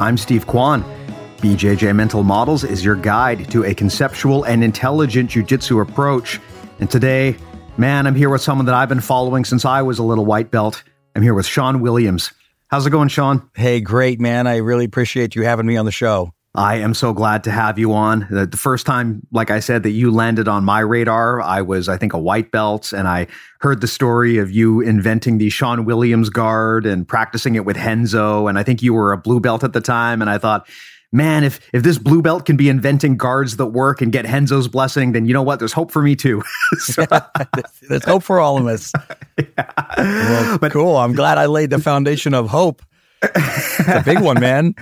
I'm Steve Kwan. BJJ Mental Models is your guide to a conceptual and intelligent jiu-jitsu approach. And today, man, I'm here with someone that I've been following since I was a little white belt. I'm here with Shawn Williams. How's it going, Shawn? Hey, great, man. I really appreciate you having me on the show. I am so glad to have you on. The, first time, like I said, that you landed on my radar, I was, I think, a white belt, and I heard the story of you inventing the Shawn Williams guard and practicing it with Renzo. And I think you were a blue belt at the time. And I thought, man, if if this blue belt can be inventing guards that work and get Renzo's blessing, then you know what? There's hope for me too. so, There's hope for all of us. yeah. Well, but cool. I'm glad I laid the foundation of hope it's a big one, man.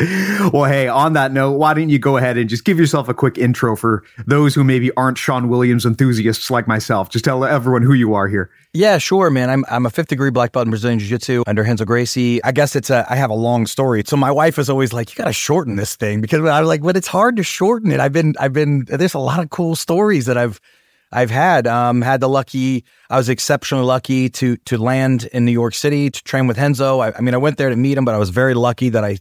well, hey, on that note, why don't you go ahead and just give yourself a quick intro for those who maybe aren't Shawn Williams enthusiasts like myself? Just tell everyone who you are here. Yeah, sure, man. I'm I'm a fifth degree black belt in Brazilian Jiu Jitsu under Renzo Gracie. I guess it's a I have a long story. So my wife is always like, you got to shorten this thing because I'm like, but it's hard to shorten it. I've been I've been there's a lot of cool stories that I've I've had. Um, had the lucky, I was exceptionally lucky to to land in New York City to train with Renzo. I, I, mean, I went there to meet him, but I was very lucky that I,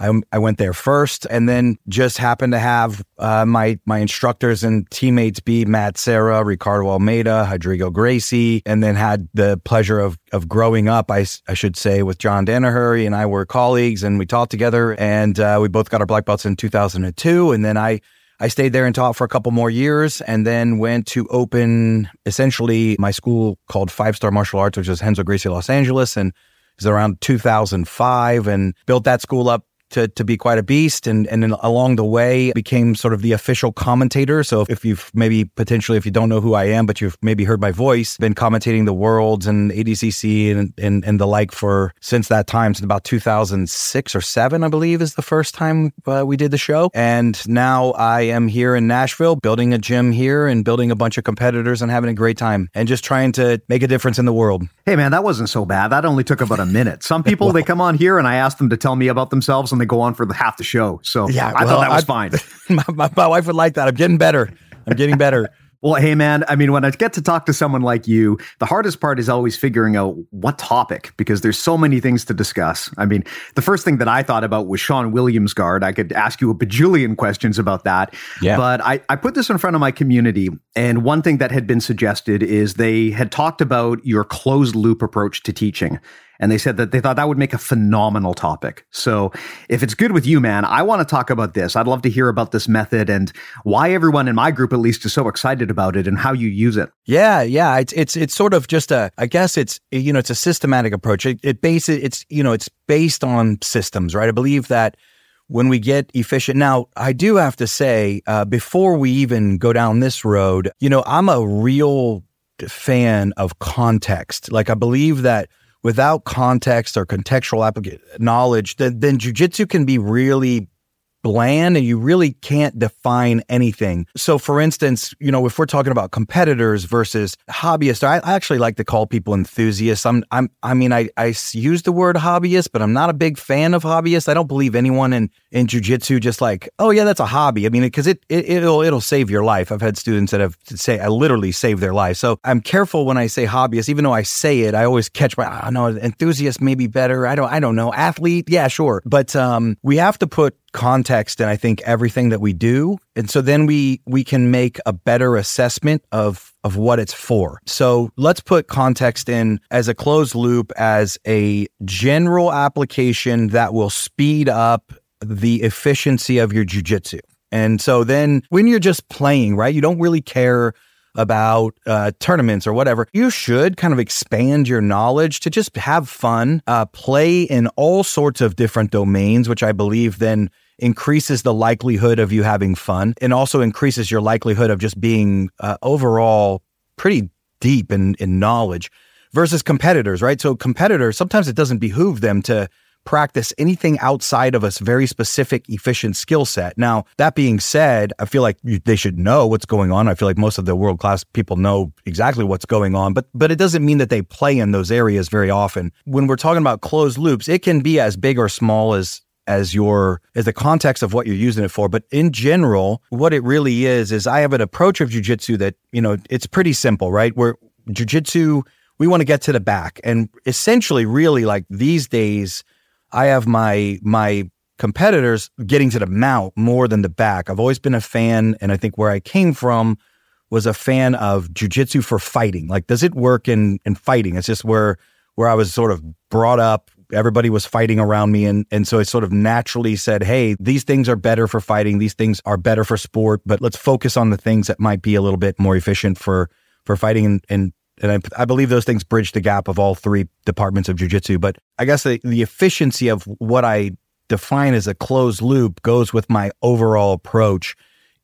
I, I went there first, and then just happened to have uh, my my instructors and teammates be Matt Serra, Ricardo Almeida, Rodrigo Gracie, and then had the pleasure of of growing up. I, I should say with John Danaher and I were colleagues, and we taught together, and uh, we both got our black belts in 2002, and then I I stayed there and taught for a couple more years and then went to open essentially my school called Five Star Martial Arts, which is Renzo Gracie Los Angeles. And was around 2005 and built that school up to, to be quite a beast. And and along the way became sort of the official commentator. So if you've maybe potentially if you don't know who I am but you've maybe heard my voice been commentating the worlds and ADCC and and, and the like for since that time since about 2006 or 7 I believe is the first time uh, we did the show. And now I am here in Nashville building a gym here and building a bunch of competitors and having a great time and just trying to make a difference in the world. Hey man that wasn't so bad. That only took about a minute. Some people well, they come on here and I ask them to tell me about themselves and they go on for the half the show. So yeah, I well, thought that was I, fine. My, my, my wife would like that. I'm getting better. I'm getting better. Well, hey, man, I mean, when I get to talk to someone like you, the hardest part is always figuring out what topic because there's so many things to discuss. I mean, the first thing that I thought about was Shawn Williams guard. I could ask you a bajillion questions about that. Yeah. But I, I put this in front of my community. And one thing that had been suggested is they had talked about your closed loop approach to teaching. And they said that they thought that would make a phenomenal topic. So if it's good with you, man, I want to talk about this. I'd love to hear about this method and why everyone in my group, at least, is so excited about it and how you use it. Yeah, yeah. It's it's it's sort of just a. I guess it's you know it's a systematic approach. It, it base it's you know it's based on systems, right? I believe that when we get efficient. Now, I do have to say, uh, before we even go down this road, you know, I'm a real fan of context. Like, I believe that without context or contextual knowledge, then, then jujitsu can be really bland and you really can't define anything. So, for instance, you know, if we're talking about competitors versus hobbyists, I, actually like to call people enthusiasts. I'm, I'm, I mean, I, I use the word hobbyist, but I'm not a big fan of hobbyists. I don't believe anyone in in jujitsu just like, oh yeah, that's a hobby. I mean, because it, it it'll it'll save your life. I've had students that have say I literally saved their life. So I'm careful when I say hobbyist, even though I say it, I always catch my, oh no, enthusiast may be better. I don't, I don't know. Athlete, yeah, sure, but um, we have to put context and I think everything that we do. And so then we we can make a better assessment of of what it's for. So let's put context in as a closed loop as a general application that will speed up the efficiency of your jujitsu. And so then when you're just playing, right, you don't really care about uh, tournaments or whatever, you should kind of expand your knowledge to just have fun, uh, play in all sorts of different domains, which I believe then increases the likelihood of you having fun and also increases your likelihood of just being uh, overall pretty deep in, in knowledge versus competitors, right? So competitors, sometimes it doesn't behoove them to practice anything outside of a very specific, efficient skill set. Now, that being said, I feel like they should know what's going on. I feel like most of the world class people know exactly what's going on, but but it doesn't mean that they play in those areas very often. When we're talking about closed loops, it can be as big or small as as your as the context of what you're using it for but in general what it really is is i have an approach of jujitsu that you know it's pretty simple right where jujitsu we want to get to the back and essentially really like these days I have my my competitors getting to the mount more than the back. I've always been a fan, and I think where I came from was a fan of jujitsu for fighting. Like, does it work in in fighting? It's just where where I was sort of brought up. Everybody was fighting around me, and and so it sort of naturally said, "Hey, these things are better for fighting. These things are better for sport. But let's focus on the things that might be a little bit more efficient for for fighting and, and and I, I, believe those things bridge the gap of all three departments of jujitsu. But I guess the, the efficiency of what I define as a closed loop goes with my overall approach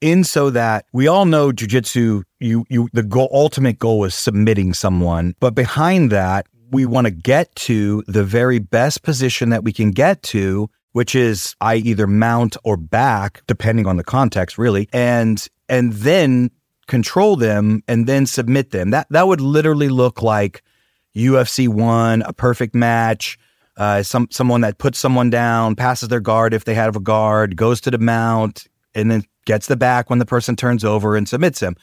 in so that we all know jujitsu, you, you, the goal, ultimate goal is submitting someone. But behind that, we want to get to the very best position that we can get to, which is I either mount or back, depending on the context, really. And, and then control them and then submit them. That that would literally look like UFC one, a perfect match. Uh, some someone that puts someone down, passes their guard if they have a guard, goes to the mount, and then gets the back when the person turns over and submits him.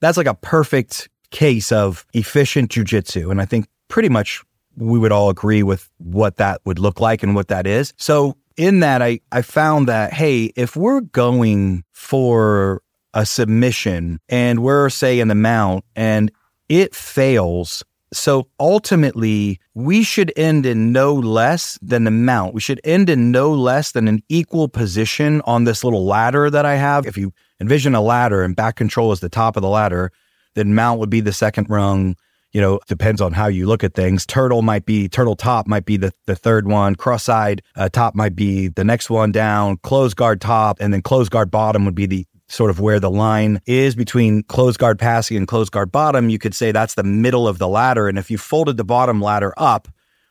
That's like a perfect case of efficient jujitsu, and I think pretty much we would all agree with what that would look like and what that is. So in that, I I found that hey, if we're going for a submission and we're, say, in the mount and it fails. So ultimately, we should end in no less than the mount. We should end in no less than an equal position on this little ladder that I have. If you envision a ladder and back control is the top of the ladder, then mount would be the second rung. You know, depends on how you look at things. Turtle might be turtle top might be the, the third one. Cross side uh, top might be the next one down. Close guard top, and then close guard bottom would be the sort of where the line is between closed guard passing and closed guard bottom, you could say that's the middle of the ladder. And if you folded the bottom ladder up,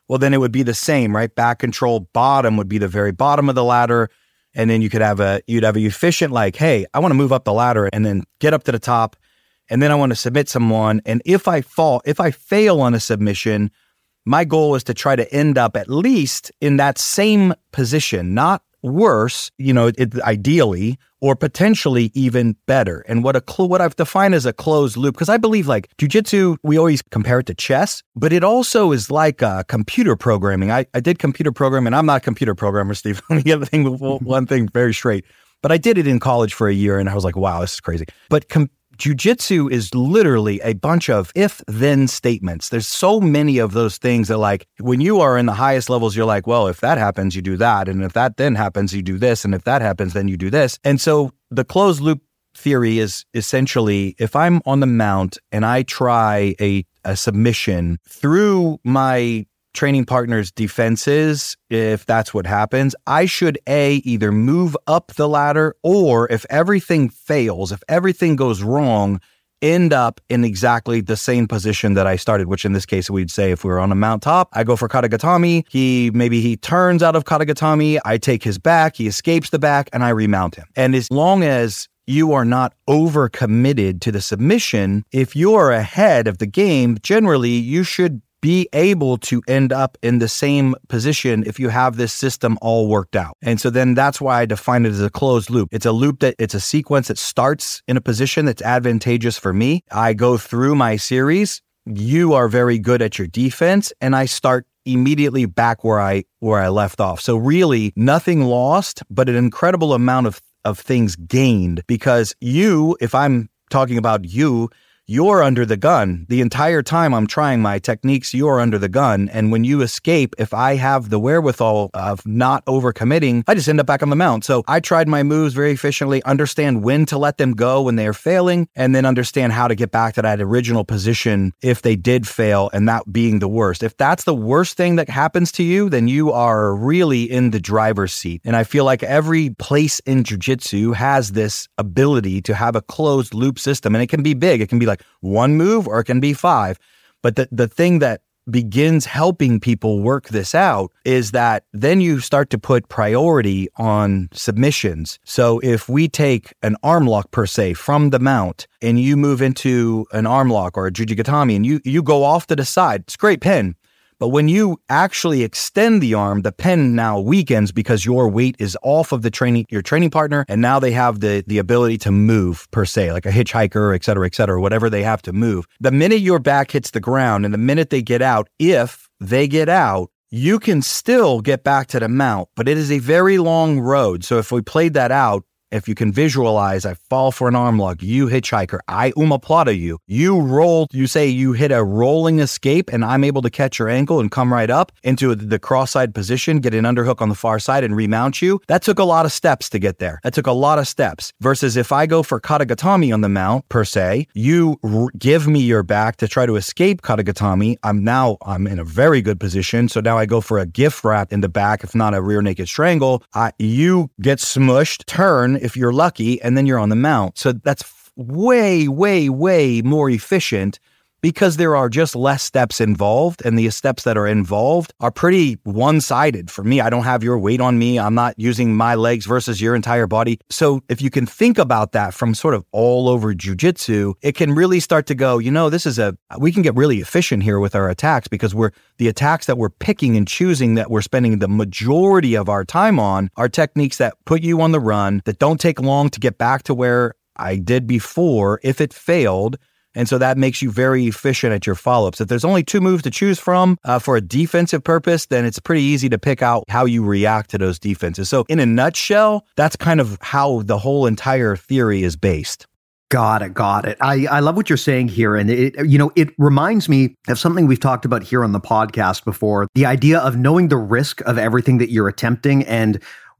well, then it would be the same, right? Back control bottom would be the very bottom of the ladder. And then you could have a, you'd have a efficient, like, hey, I want to move up the ladder and then get up to the top. And then I want to submit someone. And if I fall, if I fail on a submission, my goal is to try to end up at least in that same position, not worse, you know, it, ideally, or potentially even better. And what a cl- what I've defined as a closed loop, because I believe like jujitsu, we always compare it to chess, but it also is like uh, computer programming. I, I did computer programming. I'm not a computer programmer, Steve. Let me get the thing, one thing very straight. But I did it in college for a year, and I was like, wow, this is crazy. But com- jujitsu is literally a bunch of if then statements. There's so many of those things that, like, when you are in the highest levels, you're like, well, if that happens, you do that. And if that then happens, you do this. And if that happens, then you do this. And so the closed loop theory is essentially if I'm on the mount and I try a, a submission through my training partner's defenses, if that's what happens, I should A, either move up the ladder or if everything fails, if everything goes wrong, end up in exactly the same position that I started, which in this case we'd say if we were on a mount top, I go for Katagatame. He maybe he turns out of Katagatame, I take his back, he escapes the back, and I remount him. And as long as you are not over committed to the submission, if you're ahead of the game, generally you should be able to end up in the same position if you have this system all worked out. And so then that's why I define it as a closed loop. It's a loop that it's a sequence that starts in a position that's advantageous for me. I go through my series. You are very good at your defense and I start immediately back where I where I left off. So really nothing lost, but an incredible amount of of things gained because you, if I'm talking about you, you're under the gun. The entire time I'm trying my techniques, you're under the gun. And when you escape, if I have the wherewithal of not overcommitting, I just end up back on the mount. So I tried my moves very efficiently, understand when to let them go when they are failing, and then understand how to get back to that original position if they did fail and that being the worst. If that's the worst thing that happens to you, then you are really in the driver's seat. And I feel like every place in jujitsu has this ability to have a closed loop system. And it can be big. It can be like like one move or it can be five. But the, the thing that begins helping people work this out is that then you start to put priority on submissions. So if we take an arm lock per se from the mount and you move into an arm lock or a jujigatame and you you go off to the side, it's great pin. But when you actually extend the arm, the pen now weakens because your weight is off of the training your training partner, and now they have the the ability to move per se, like a hitchhiker, et cetera, et cetera, whatever they have to move. The minute your back hits the ground and the minute they get out, if they get out, you can still get back to the mount, but it is a very long road. So if we played that out, if you can visualize, I fall for an arm lock, you hitchhiker, I omoplata you, you roll, you say you hit a rolling escape and I'm able to catch your ankle and come right up into the cross-side position, get an underhook on the far side and remount you. That took a lot of steps to get there. That took a lot of steps versus if I go for katagatame on the mount per se, you r- give me your back to try to escape katagatame. I'm now, I'm in a very good position. So now I go for a gift wrap in the back, if not a rear naked strangle. I, you get smushed, turn, if you're lucky, and then you're on the mount. So that's way, way, way more efficient because there are just less steps involved and the steps that are involved are pretty one-sided for me. I don't have your weight on me. I'm not using my legs versus your entire body. So if you can think about that from sort of all over jujitsu, it can really start to go, you know, this is a we can get really efficient here with our attacks because we're the attacks that we're picking and choosing that we're spending the majority of our time on are techniques that put you on the run, that don't take long to get back to where I did before if it failed and so that makes you very efficient at your follow ups. If there's only two moves to choose from uh, for a defensive purpose, then it's pretty easy to pick out how you react to those defenses. So, in a nutshell, that's kind of how the whole entire theory is based. Got it. Got it. I, I love what you're saying here. And it, you know, it reminds me of something we've talked about here on the podcast before the idea of knowing the risk of everything that you're attempting and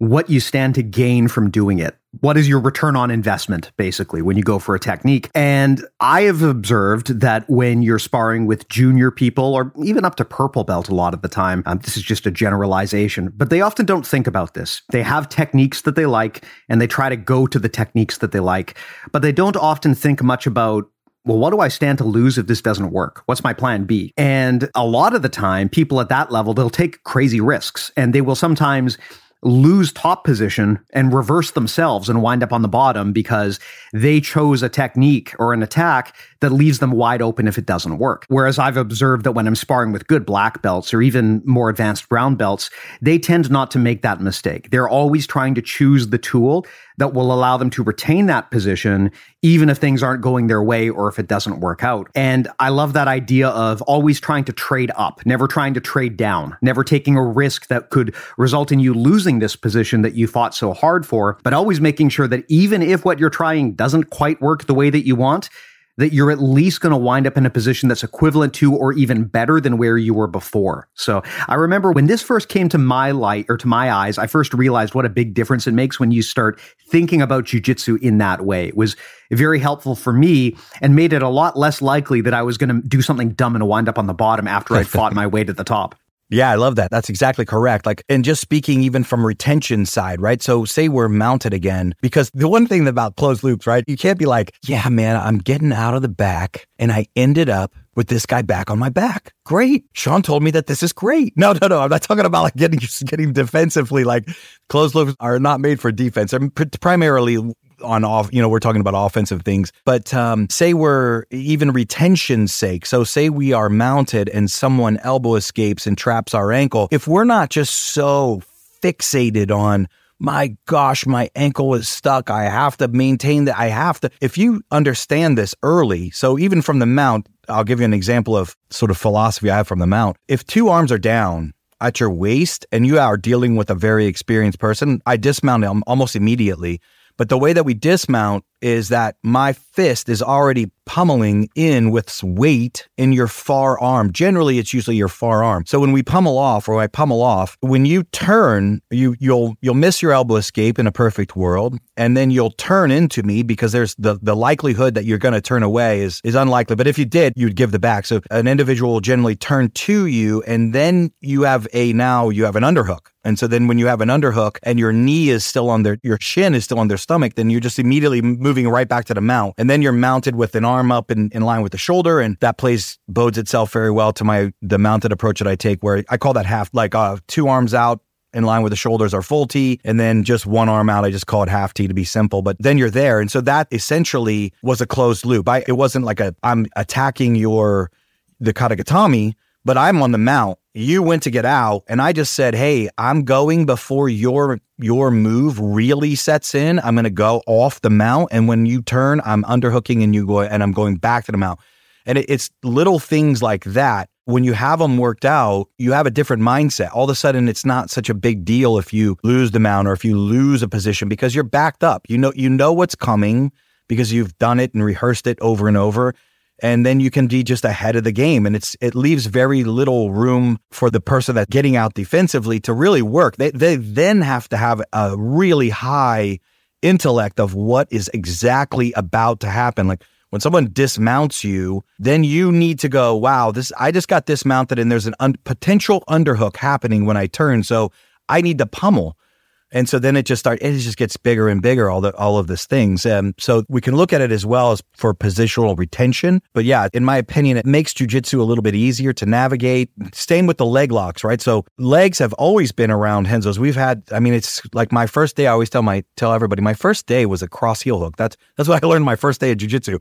what you stand to gain from doing it. What is your return on investment, basically, when you go for a technique? And I have observed that when you're sparring with junior people or even up to purple belt a lot of the time, um, this is just a generalization, but they often don't think about this. They have techniques that they like and they try to go to the techniques that they like, but they don't often think much about well, what do I stand to lose if this doesn't work? What's my plan B? And a lot of the time, people at that level, they'll take crazy risks and they will sometimes lose top position and reverse themselves and wind up on the bottom because they chose a technique or an attack that leaves them wide open if it doesn't work. Whereas I've observed that when I'm sparring with good black belts or even more advanced brown belts, they tend not to make that mistake. They're always trying to choose the tool that will allow them to retain that position, even if things aren't going their way or if it doesn't work out. And I love that idea of always trying to trade up, never trying to trade down, never taking a risk that could result in you losing this position that you fought so hard for, but always making sure that even if what you're trying doesn't quite work the way that you want, that you're at least going to wind up in a position that's equivalent to or even better than where you were before. So I remember when this first came to my light or to my eyes, I first realized what a big difference it makes when you start thinking about jujitsu in that way. It was very helpful for me and made it a lot less likely that I was going to do something dumb and wind up on the bottom after I fought my way to the top. Yeah, I love that. That's exactly correct. Like, and just speaking even from retention side, right? So say we're mounted again, because the one thing about closed loops, right? You can't be like, yeah, man, I'm getting out of the back and I ended up with this guy back on my back. Great. Shawn told me that this is great. No, no, no. I'm not talking about like getting getting defensively. Like closed loops are not made for defense. They're primarily on off, you know, we're talking about offensive things, but um, say we're even retention's sake. So say we are mounted and someone elbow escapes and traps our ankle. If we're not just so fixated on my gosh, my ankle is stuck. I have to maintain that. I have to. If you understand this early, so even from the mount, I'll give you an example of sort of philosophy I have from the mount. If two arms are down at your waist and you are dealing with a very experienced person, I dismount almost immediately but the way that we dismount is that my fist is already pummeling in with weight in your far arm. Generally, it's usually your far arm. So when we pummel off or I pummel off, when you turn, you you'll you'll miss your elbow escape in a perfect world, and then you'll turn into me because there's the the likelihood that you're going to turn away is is unlikely. But if you did, you'd give the back. So an individual will generally turn to you, and then you have a now you have an underhook. And so then when you have an underhook and your knee is still on their, your shin is still on their stomach, then you're just immediately moving right back to the mount. And then you're mounted with an arm up in, in line with the shoulder. And that plays, bodes itself very well to my, the mounted approach that I take where I call that half, like uh, two arms out, in line with the shoulders are full T, and then just one arm out. I just call it half T to be simple, but then you're there. And so that essentially was a closed loop. I, it wasn't like a, I'm attacking your, the katagatame, but I'm on the mount. You went to get out and I just said, "Hey, I'm going before your your move really sets in. I'm going to go off the mount and when you turn, I'm underhooking and you go and I'm going back to the mount." And it, it's little things like that. When you have them worked out, you have a different mindset. All of a sudden, it's not such a big deal if you lose the mount or if you lose a position because you're backed up. You know, you know what's coming because you've done it and rehearsed it over and over and then you can be just ahead of the game. And it's it leaves very little room for the person that's getting out defensively to really work. They they then have to have a really high intellect of what is exactly about to happen. Like when someone dismounts you then you need to go wow this i just got dismounted and there's an un- potential underhook happening when i turn. So i need to pummel and so then it just starts, it just gets bigger and bigger, all the, all of these things. Um, so we can look at it as well as for positional retention. But yeah, in my opinion, it makes jujitsu a little bit easier to navigate. Same with the leg locks, right? So legs have always been around Renzo's. We've had, I mean, it's like my first day, I always tell my, tell everybody, my first day was a cross heel hook. That's, that's what I learned my first day of jujitsu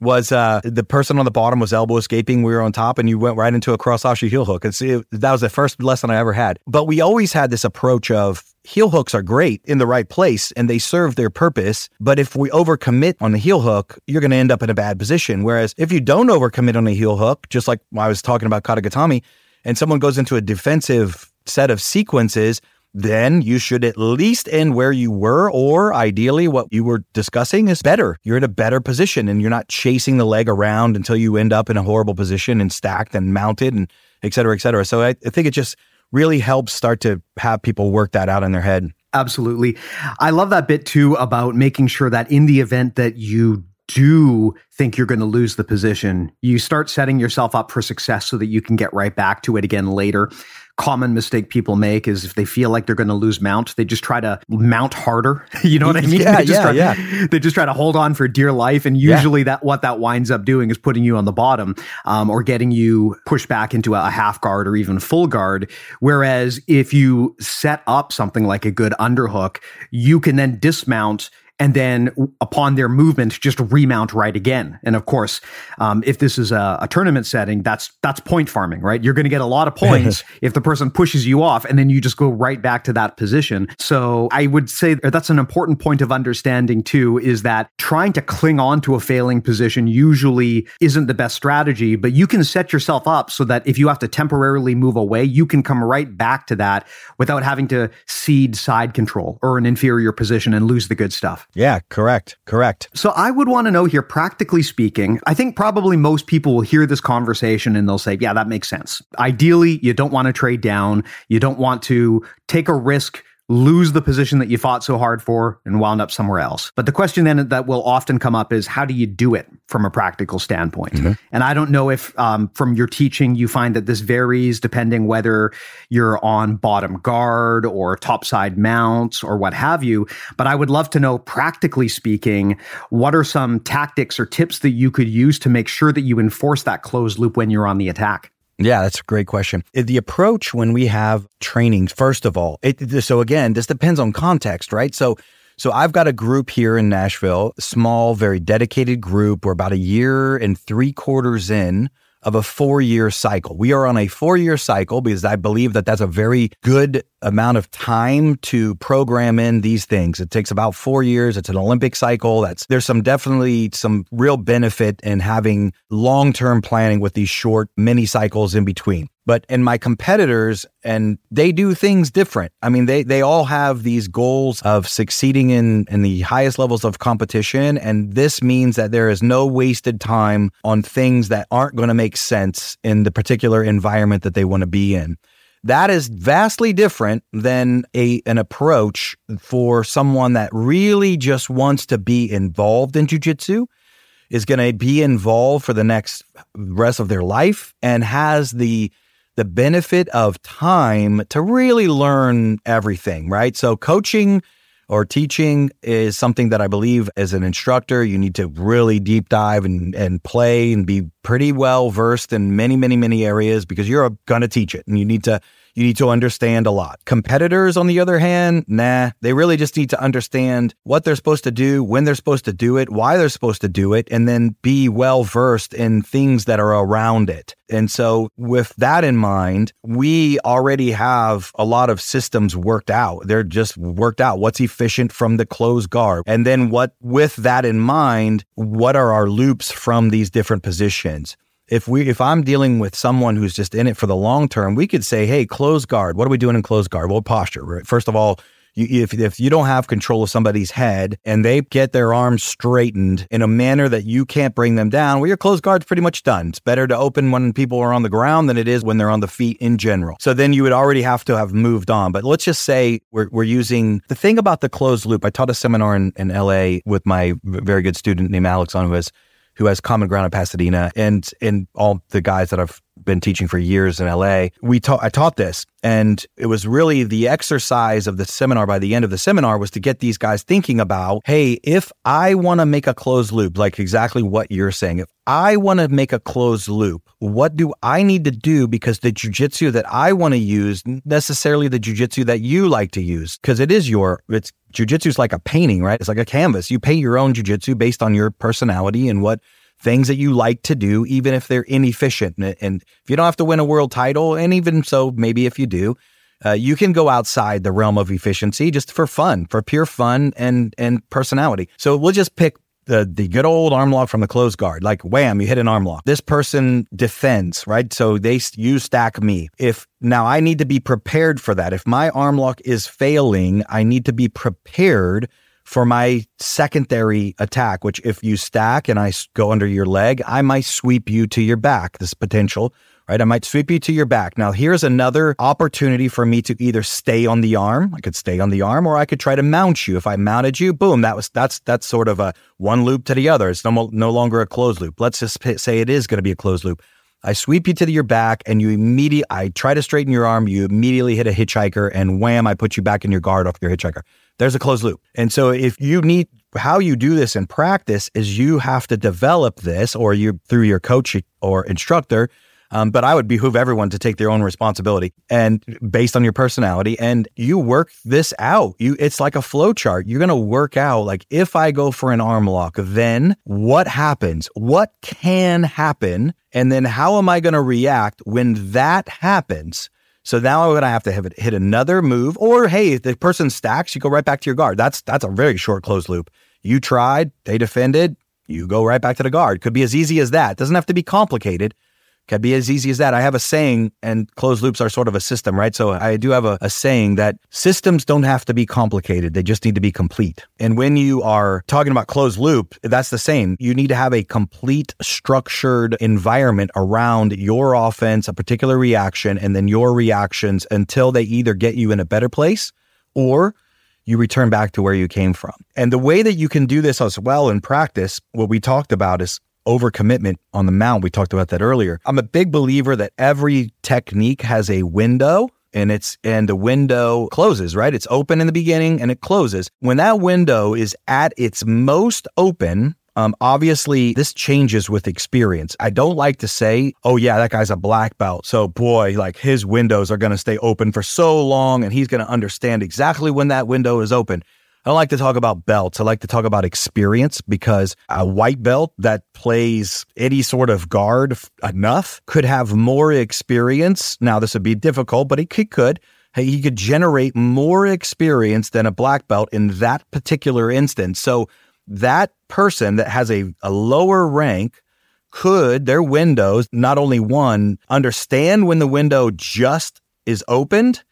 was uh, the person on the bottom was elbow escaping. We were on top, and you went right into a cross offshoot heel hook. And see, that was the first lesson I ever had. But we always had this approach of heel hooks are great in the right place and they serve their purpose. But if we overcommit on the heel hook, you're going to end up in a bad position. Whereas if you don't overcommit on a heel hook, just like I was talking about Katagatame, and someone goes into a defensive set of sequences, then you should at least end where you were, or ideally, what you were discussing is better. You're in a better position and you're not chasing the leg around until you end up in a horrible position and stacked and mounted and et cetera, et cetera. So I, I think it just really helps start to have people work that out in their head. Absolutely. I love that bit too about making sure that in the event that you do think you're going to lose the position, you start setting yourself up for success so that you can get right back to it again later common mistake people make is if they feel like they're going to lose mount, they just try to mount harder. you know what I mean? Yeah, they just yeah, try, yeah. They just try to hold on for dear life, and usually yeah. that what that winds up doing is putting you on the bottom, um, or getting you pushed back into a, a half guard or even full guard. Whereas if you set up something like a good underhook, you can then dismount and then upon their movement, just remount right again. And of course, um, if this is a, a, tournament setting, that's that's point farming, right? You're going to get a lot of points if the person pushes you off, and then you just go right back to that position. So I would say that's an important point of understanding too, is that trying to cling on to a failing position usually isn't the best strategy, but you can set yourself up so that if you have to temporarily move away, you can come right back to that without having to cede side control or an inferior position and lose the good stuff. Yeah, correct. Correct. So I would want to know here, practically speaking, I think probably most people will hear this conversation and they'll say, yeah, that makes sense. Ideally, you don't want to trade down. You don't want to take a risk lose the position that you fought so hard for and wound up somewhere else. But the question then that will often come up is how do you do it from a practical standpoint? Mm-hmm. And I don't know if um, from your teaching you find that this varies depending whether you're on bottom guard or topside mounts or what have you. But I would love to know, practically speaking, what are some tactics or tips that you could use to make sure that you enforce that closed loop when you're on the attack? Yeah, that's a great question. Uh, the approach when we have trainings, first of all, it, so again, this depends on context, right? So, so I've got a group here in Nashville, small, very dedicated group. We're about a year and three quarters in of a four year cycle. We are on a four year cycle because I believe that that's a very good amount of time to program in these things. It takes about four years. It's an Olympic cycle. That's there's some definitely some real benefit in having long term planning with these short mini cycles in between. But in my competitors, and they do things different. I mean, they they all have these goals of succeeding in in the highest levels of competition, and this means that there is no wasted time on things that aren't going to make sense in the particular environment that they want to be in. That is vastly different than a an approach for someone that really just wants to be involved in jujitsu is going to be involved for the next rest of their life and has the the benefit of time to really learn everything, right? So coaching or teaching is something that I believe as an instructor, you need to really deep dive and, and play and be pretty well versed in many, many, many areas because you're going to teach it and you need to you need to understand a lot. Competitors, on the other hand, nah, they really just need to understand what they're supposed to do, when they're supposed to do it, why they're supposed to do it, and then be well versed in things that are around it. And so, with that in mind, we already have a lot of systems worked out. They're just worked out. What's efficient from the closed guard? And then, what, with that in mind, what are our loops from these different positions? If we if I'm dealing with someone who's just in it for the long term, we could say, "Hey, close guard. What are we doing in close guard? Well, posture. Right? First of all, you, if if you don't have control of somebody's head and they get their arms straightened in a manner that you can't bring them down, well, your close guard's pretty much done. It's better to open when people are on the ground than it is when they're on the feet in general. So then you would already have to have moved on. But let's just say we're we're using the thing about the closed loop. I taught a seminar in, in L.A. with my very good student named Alex on who who has Common Ground in Pasadena, and and all the guys that I've been teaching for years in LA. We taught I taught this, and it was really the exercise of the seminar. By the end of the seminar, was to get these guys thinking about, hey, if I want to make a closed loop, like exactly what you're saying, if I want to make a closed loop, what do I need to do? Because the jujitsu that I want to use, necessarily the jujitsu that you like to use, because it is your it's jujitsu is like a painting, right? It's like a canvas. You paint your own jujitsu based on your personality and what things that you like to do, even if they're inefficient. And, if you don't have to win a world title, and even so, maybe if you do, uh, you can go outside the realm of efficiency just for fun, for pure fun and and personality. So we'll just pick the the good old arm lock from the closed guard. Like wham, you hit an arm lock. This person defends, right? So they you stack me. If now I need to be prepared for that. If my arm lock is failing, I need to be prepared for my secondary attack, which if you stack and I go under your leg, I might sweep you to your back. This potential right? I might sweep you to your back. Now, here's another opportunity for me to either stay on the arm. I could stay on the arm, or I could try to mount you. If I mounted you, boom, that was that's that's sort of a one loop to the other. It's no, no longer a closed loop. Let's just say it is going to be a closed loop. I sweep you to your back, and you immediately I try to straighten your arm. You immediately hit a hitchhiker, and wham! I put you back in your guard off your hitchhiker. There's a closed loop. And so, if you need how you do this in practice is you have to develop this, or you through your coach or instructor um, but I would behoove everyone to take their own responsibility and based on your personality. And you work this out. You, it's like a flow chart. You're going to work out like if I go for an arm lock, then what happens? What can happen? And then how am I going to react when that happens? So now I'm going to have to hit another move, or hey, if the person stacks, you go right back to your guard. That's that's a very short closed loop. You tried, they defended, you go right back to the guard. Could be as easy as that. Doesn't have to be complicated. Can be as easy as that. I have a saying, and closed loops are sort of a system, right? So I do have a, a, saying that systems don't have to be complicated. They just need to be complete. And when you are talking about closed loop, that's the same. You need to have a complete structured environment around your offense, a particular reaction, and then your reactions until they either get you in a better place or you return back to where you came from. And the way that you can do this as well in practice, what we talked about is overcommitment on the mount. We talked about that earlier. I'm a big believer that every technique has a window and it's and the window closes, right? It's open in the beginning and it closes. When that window is at its most open, um, obviously, this changes with experience. I don't like to say, oh, yeah, that guy's a black belt. So, boy, like his windows are going to stay open for so long and he's going to understand exactly when that window is open. I don't like to talk about belts. I like to talk about experience because a white belt that plays any sort of guard enough could have more experience. Now, this would be difficult, but he could. He could generate more experience than a black belt in that particular instance. So, that person that has a, a lower rank could, their windows, not only one, understand when the window just is opened,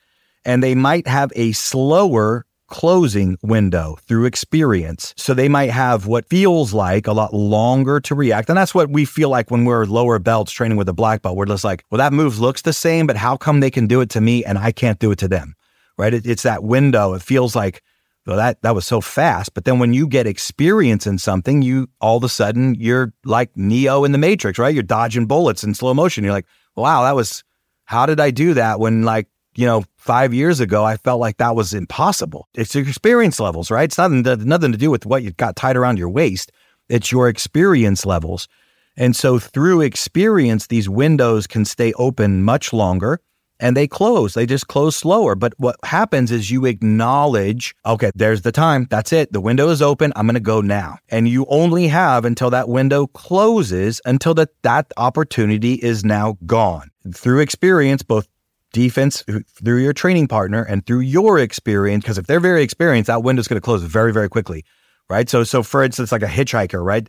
and they might have a slower closing window through experience. So they might have what feels like a lot longer to react. And that's what we feel like when we're lower belts training with a black belt. We're just like, well, that move looks the same, but how come they can do it to me and I can't do it to them? Right? It, it's that window. It feels like, well, that, that was so fast. But then when you get experience in something, you all of a sudden you're like Neo in the Matrix, right? You're dodging bullets in slow motion. You're like, wow, that was, how did I do that when like you know, five years ago, I felt like that was impossible. It's your experience levels, right? It's nothing nothing to do with what you've got tied around your waist. It's your experience levels. And so through experience, these windows can stay open much longer and they close. They just close slower. But what happens is you acknowledge, okay, there's the time. That's it. The window is open. I'm going to go now. And you only have until that window closes until that, that opportunity is now gone. Through experience, both defense through your training partner and through your experience. Because if they're very experienced, that window's going to close very, very quickly, right? So, so for instance, like a hitchhiker, right?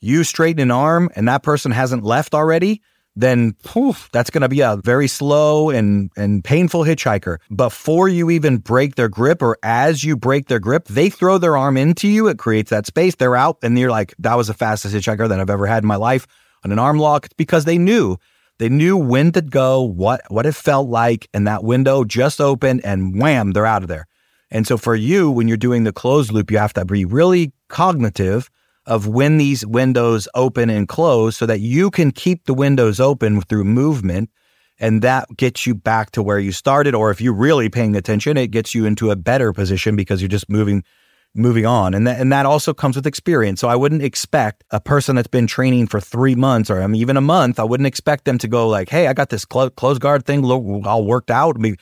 You straighten an arm and that person hasn't left already, then poof, that's going to be a very slow and and painful hitchhiker. Before you even break their grip, or as you break their grip, they throw their arm into you. It creates that space. They're out, and you're like, "That was the fastest hitchhiker that I've ever had in my life." On an arm lock, because they knew they knew when to go, what what it felt like, and that window just opened, and wham, they're out of there. And so for you, when you're doing the closed loop, you have to be really cognitive of when these windows open and close so that you can keep the windows open through movement. And that gets you back to where you started. Or if you're really paying attention, it gets you into a better position because you're just moving moving on. And that, and that also comes with experience. So I wouldn't expect a person that's been training for three months or I mean, even a month, I wouldn't expect them to go like, Hey, I got this clo- close guard thing all worked out. I mean,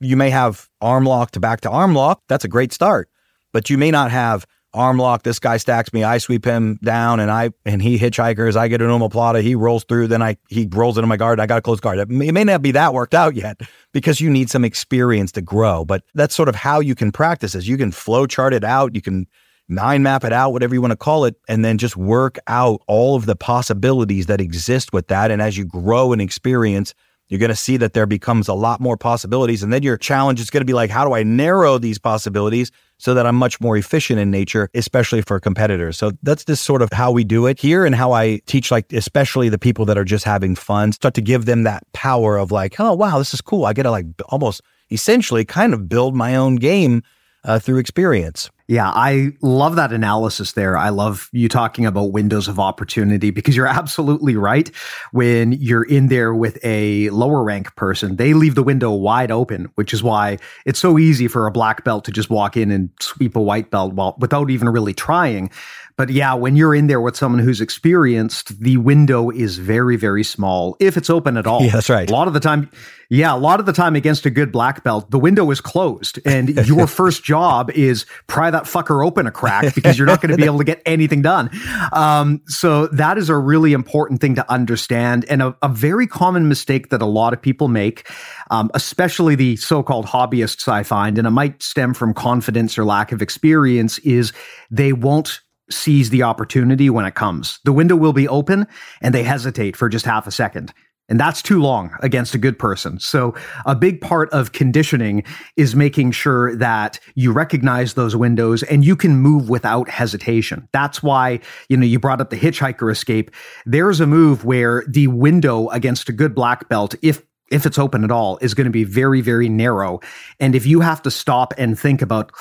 you may have arm lock to back to arm lock. That's a great start, but you may not have arm lock. This guy stacks me. I sweep him down, and I and he hitchhikers. I get an omoplata. He rolls through. Then I he rolls into my guard. I got a close guard. It may, not be that worked out yet because you need some experience to grow. But that's sort of how you can practice this. You can flow chart it out. You can mind map it out, whatever you want to call it, and then just work out all of the possibilities that exist with that. And as you grow in experience, you're going to see that there becomes a lot more possibilities. And then your challenge is going to be like, how do I narrow these possibilities so that I'm much more efficient in nature, especially for competitors? So that's just sort of how we do it here and how I teach, like, especially the people that are just having fun, start to give them that power of like, oh, wow, this is cool. I get to like almost essentially kind of build my own game uh, through experience. Yeah, I love that analysis there. I love you talking about windows of opportunity because you're absolutely right. When you're in there with a lower rank person, they leave the window wide open, which is why it's so easy for a black belt to just walk in and sweep a white belt while, without even really trying. But yeah, when you're in there with someone who's experienced, the window is very, very small if it's open at all. Yeah, that's right. A lot of the time, yeah, a lot of the time against a good black belt, the window is closed, and your first job is pry that fucker open a crack because you're not going to be able to get anything done. Um, so that is a really important thing to understand, and a, a very common mistake that a lot of people make, um, especially the so-called hobbyists. I find, and it might stem from confidence or lack of experience, is they won't seize the opportunity when it comes. The window will be open and they hesitate for just half a second. And that's too long against a good person. So a big part of conditioning is making sure that you recognize those windows and you can move without hesitation. That's why, you know, you brought up the hitchhiker escape. There's a move where the window against a good black belt, if if it's open at all, is going to be very, very narrow. And if you have to stop and think about,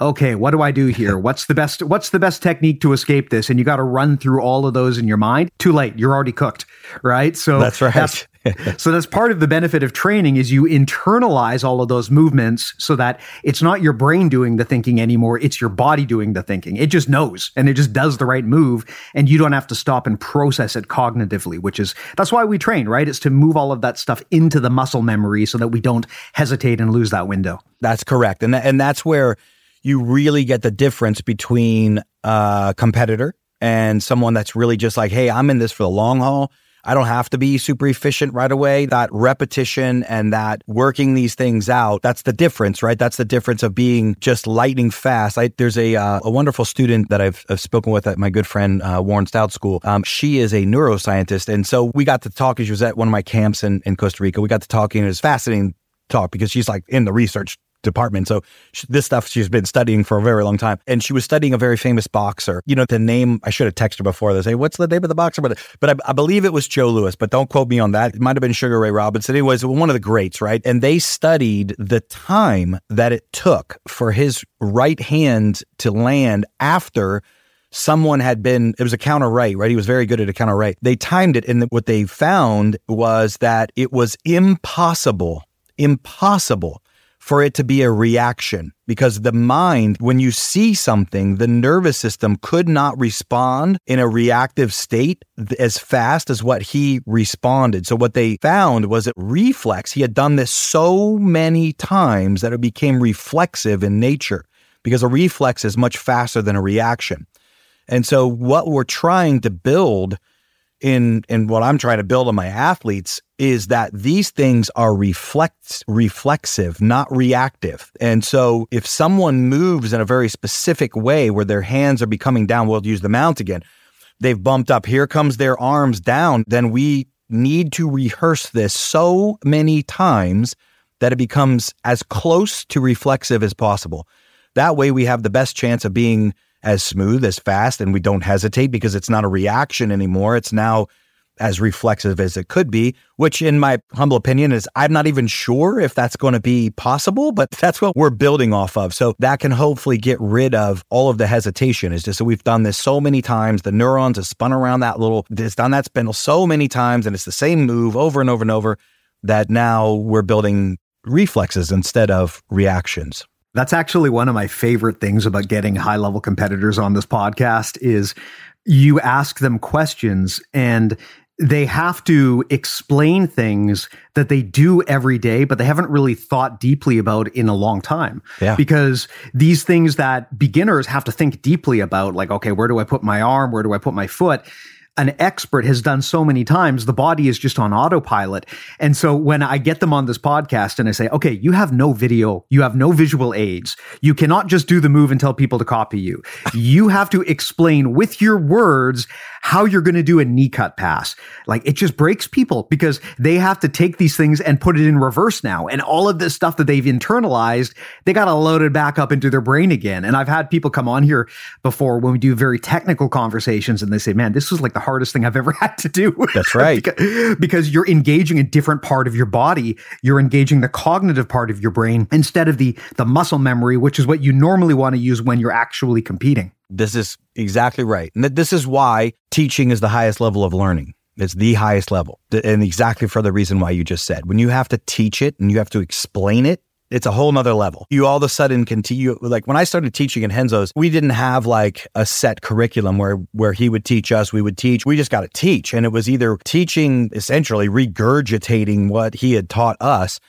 okay, what do I do here? What's the best, what's the best technique to escape this? And you got to run through all of those in your mind. Too late. You're already cooked. Right. So that's right. That's, so that's part of the benefit of training is you internalize all of those movements so that it's not your brain doing the thinking anymore. It's your body doing the thinking. It just knows and it just does the right move. And you don't have to stop and process it cognitively, which is, that's why we train, right? It's to move all of that stuff into the muscle memory so that we don't hesitate and lose that window. That's correct. And, th- and that's where you really get the difference between a competitor and someone that's really just like, hey, I'm in this for the long haul. I don't have to be super efficient right away. That repetition and that working these things out, that's the difference, right? That's the difference of being just lightning fast. I, there's a, uh, a wonderful student that I've, I've, spoken with at my good friend uh, Warren Stout School. Um, she is a neuroscientist. And so we got to talk, she was at one of my camps in, in Costa Rica. We got to talking. It was fascinating talk because she's like in the research department. So this stuff she's been studying for a very long time. And she was studying a very famous boxer. You know, the name, I should have texted her before to say, what's the name of the boxer? But, but I, I, believe it was Joe Louis, but don't quote me on that. It might have been Sugar Ray Robinson. Anyways, one of the greats, right? And they studied the time that it took for his right hand to land after someone had been, it was a counter right, right? He was very good at a counter right. They timed it. And what they found was that it was impossible, impossible for it to be a reaction because the mind, when you see something, the nervous system could not respond in a reactive state as fast as what he responded. So what they found was that reflex, he had done this so many times that it became reflexive in nature because a reflex is much faster than a reaction. And so what we're trying to build in in what I'm trying to build on my athletes is that these things are reflex reflexive, not reactive. And so if someone moves in a very specific way where their hands are becoming down, we'll use the mount again. They've bumped up, here comes their arms down, then we need to rehearse this so many times that it becomes as close to reflexive as possible. That way we have the best chance of being as smooth, as fast, and we don't hesitate because it's not a reaction anymore. It's now as reflexive as it could be, which, in my humble opinion, is I'm not even sure if that's going to be possible, but that's what we're building off of. So that can hopefully get rid of all of the hesitation. Is just so we've done this so many times. The neurons have spun around that little, it's done that spindle so many times, and it's the same move over and over and over that now we're building reflexes instead of reactions. That's actually one of my favorite things about getting high level competitors on this podcast is you ask them questions and they have to explain things that they do every day, but they haven't really thought deeply about in a long time. Yeah. Because these things that beginners have to think deeply about, like, okay, where do I put my arm? Where do I put my foot? An expert has done so many times, the body is just on autopilot. And so when I get them on this podcast and I say, okay, you have no video, you have no visual aids, you cannot just do the move and tell people to copy you. you have to explain with your words how you're going to do a knee cut pass. Like it just breaks people because they have to take these things and put it in reverse now. And all of this stuff that they've internalized, they got to load it back up into their brain again. And I've had people come on here before when we do very technical conversations and they say, man, this was like the hardest thing I've ever had to do. That's right. because, because you're engaging a different part of your body. You're engaging the cognitive part of your brain instead of the, the muscle memory, which is what you normally want to use when you're actually competing. This is exactly right. And this is why teaching is the highest level of learning. It's the highest level. And exactly for the reason why you just said. When you have to teach it and you have to explain it, it's a whole nother level. You all of a sudden continue like when I started teaching in Renzo's, we didn't have like a set curriculum where where he would teach us, we would teach. We just got to teach. And it was either teaching essentially regurgitating what he had taught us.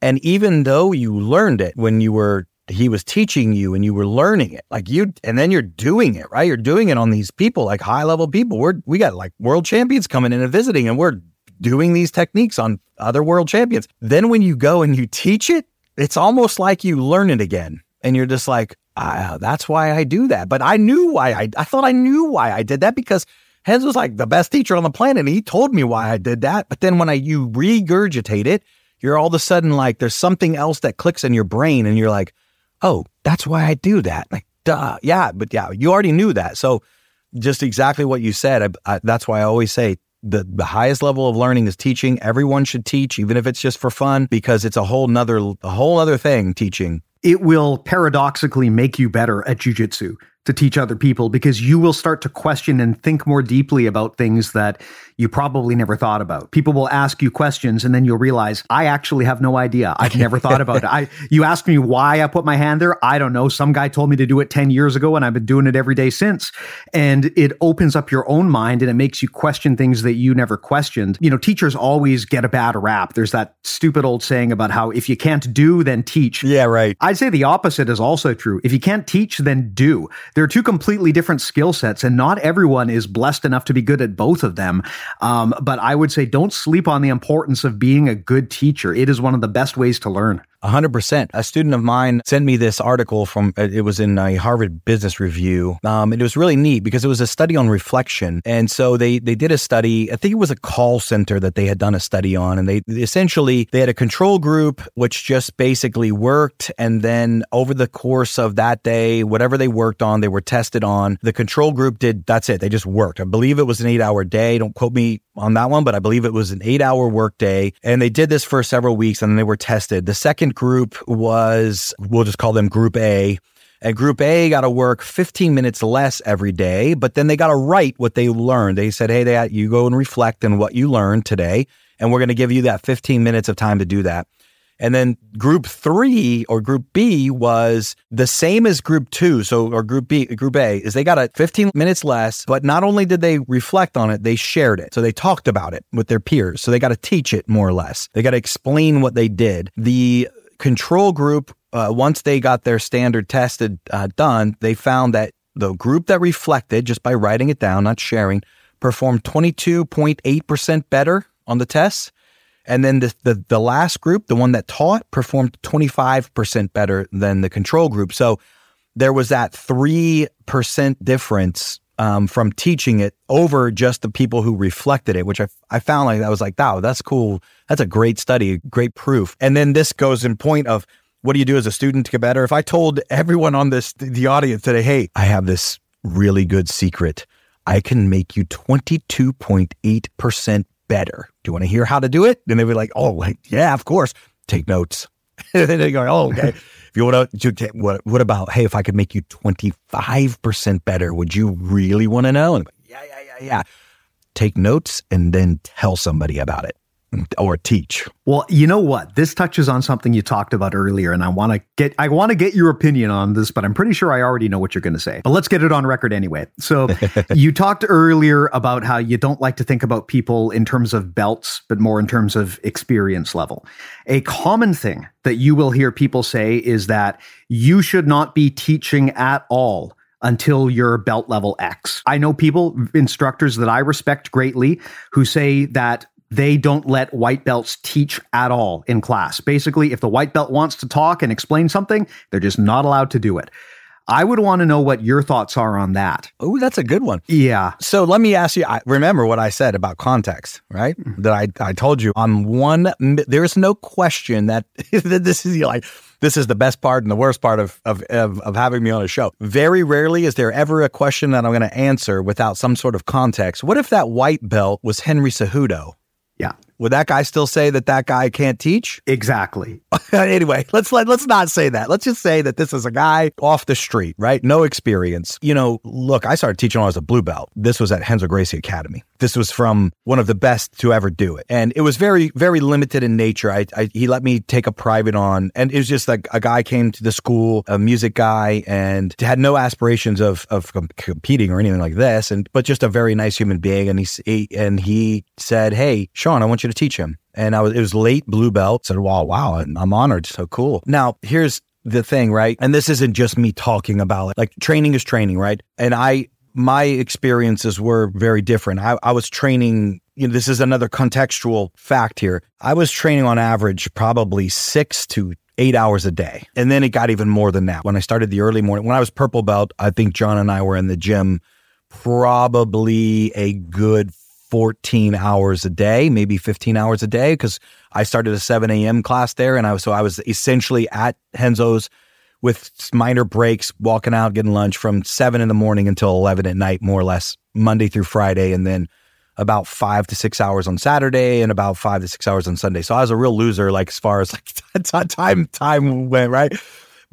And even though you learned it when you were he was teaching you and you were learning it like you and then you're doing it right you're doing it on these people like high level people we're we got like world champions coming in and visiting and we're doing these techniques on other world champions then when you go and you teach it it's almost like you learn it again and you're just like ah, that's why i do that but i knew why i i thought i knew why i did that because Renzo was like the best teacher on the planet and he told me why i did that but then when i you regurgitate it you're all of a sudden like there's something else that clicks in your brain and you're like oh, that's why I do that. Like, duh. Yeah, but yeah, you already knew that. So just exactly what you said. I, I, that's why I always say the, the highest level of learning is teaching. Everyone should teach, even if it's just for fun, because it's a whole nother, a whole other thing teaching. It will paradoxically make you better at jujitsu to teach other people because you will start to question and think more deeply about things that you probably never thought about. People will ask you questions and then you'll realize I actually have no idea. I've never thought about it. I you ask me why I put my hand there, I don't know. Some guy told me to do it 10 years ago and I've been doing it every day since. And it opens up your own mind and it makes you question things that you never questioned. You know, teachers always get a bad rap. There's that stupid old saying about how if you can't do then teach. Yeah, right. I'd say the opposite is also true. If you can't teach then do they're two completely different skill sets, and not everyone is blessed enough to be good at both of them. Um, but I would say don't sleep on the importance of being a good teacher. It is one of the best ways to learn. 100%. A student of mine sent me this article from, uh, it was in a Harvard Business Review. Um, and it was really neat because it was a study on reflection. And so they, they did a study, I think it was a call center that they had done a study on. And they essentially, they had a control group, which just basically worked. And then over the course of that day, whatever they worked on, they were tested on. The control group did, that's it. They just worked. I believe it was an eight hour day. Don't quote me on that one, but I believe it was an eight hour work day. And they did this for several weeks and then they were tested. The second group was, we'll just call them Group A. And Group A got to work 15 minutes less every day, but then they got to write what they learned. They said, hey, they, you go and reflect on what you learned today, and we're going to give you that 15 minutes of time to do that. And then group three or group B was the same as group two. So, or group B, group A is they got a 15 minutes less, but not only did they reflect on it, they shared it. So they talked about it with their peers. So they got to teach it more or less. They got to explain what they did. The control group, uh, once they got their standard tested uh, done, they found that the group that reflected just by writing it down, not sharing, performed 22.8% better on the tests and then the, the, the last group, the one that taught, performed 25% better than the control group. So there was that 3% difference um, from teaching it over just the people who reflected it, which I, I found like I was like, wow, that's cool. That's a great study, great proof. And then this goes in point of what do you do as a student to get better? If I told everyone on this, the audience today, hey, I have this really good secret. I can make you 22.8% better. Do you want to hear how to do it? And they'd be like, oh, yeah, of course. Take notes. and they go, oh, okay. if you want to, what, what about, hey, if I could make you 25% better, would you really want to know? And yeah, yeah, yeah, yeah. Take notes and then tell somebody about it or teach. Well, you know what? This touches on something you talked about earlier, and I want to get I want to get your opinion on this, but I'm pretty sure I already know what you're going to say. But let's get it on record anyway. So, you talked earlier about how you don't like to think about people in terms of belts, but more in terms of experience level. A common thing that you will hear people say is that you should not be teaching at all until you're belt level X. I know people, instructors that I respect greatly, who say that they don't let white belts teach at all in class. Basically, if the white belt wants to talk and explain something, they're just not allowed to do it. I would want to know what your thoughts are on that. Oh, that's a good one. Yeah. So let me ask you. I remember what I said about context, right? Mm-hmm. That I I told you on one. There is no question that, that this is like this is the best part and the worst part of, of, of, of, having me on a show. Very rarely is there ever a question that I'm going to answer without some sort of context. What if that white belt was Henry Cejudo? Yeah. Would that guy still say that that guy can't teach? Exactly. anyway, let's let, let's not say that. Let's just say that this is a guy off the street, right? No experience. You know, look, I started teaching when I was a blue belt. This was at Renzo Gracie Academy. This was from one of the best to ever do it, and it was very very limited in nature. I, I he let me take a private on, and it was just like a guy came to the school, a music guy, and had no aspirations of of competing or anything like this, and but just a very nice human being. And he, he and he said, "Hey, Shawn, I want you to teach him. And I was, it was late blue belt. Said, wow, wow, I'm honored. So cool. Now, here's the thing, right? And this isn't just me talking about it. Like training is training, right? And I, my experiences were very different. I, I was training, you know, this is another contextual fact here. I was training on average probably six to eight hours a day. And then it got even more than that. When I started the early morning, when I was purple belt, I think John and I were in the gym probably a good 14 hours a day, maybe 15 hours a day, because I started a 7 a.m. class there. And I was, so I was essentially at Renzo's with minor breaks, walking out, getting lunch from seven in the morning until 11 at night, more or less, Monday through Friday. And then about five to six hours on Saturday and about five to six hours on Sunday. So I was a real loser, like as far as like time, time went, right?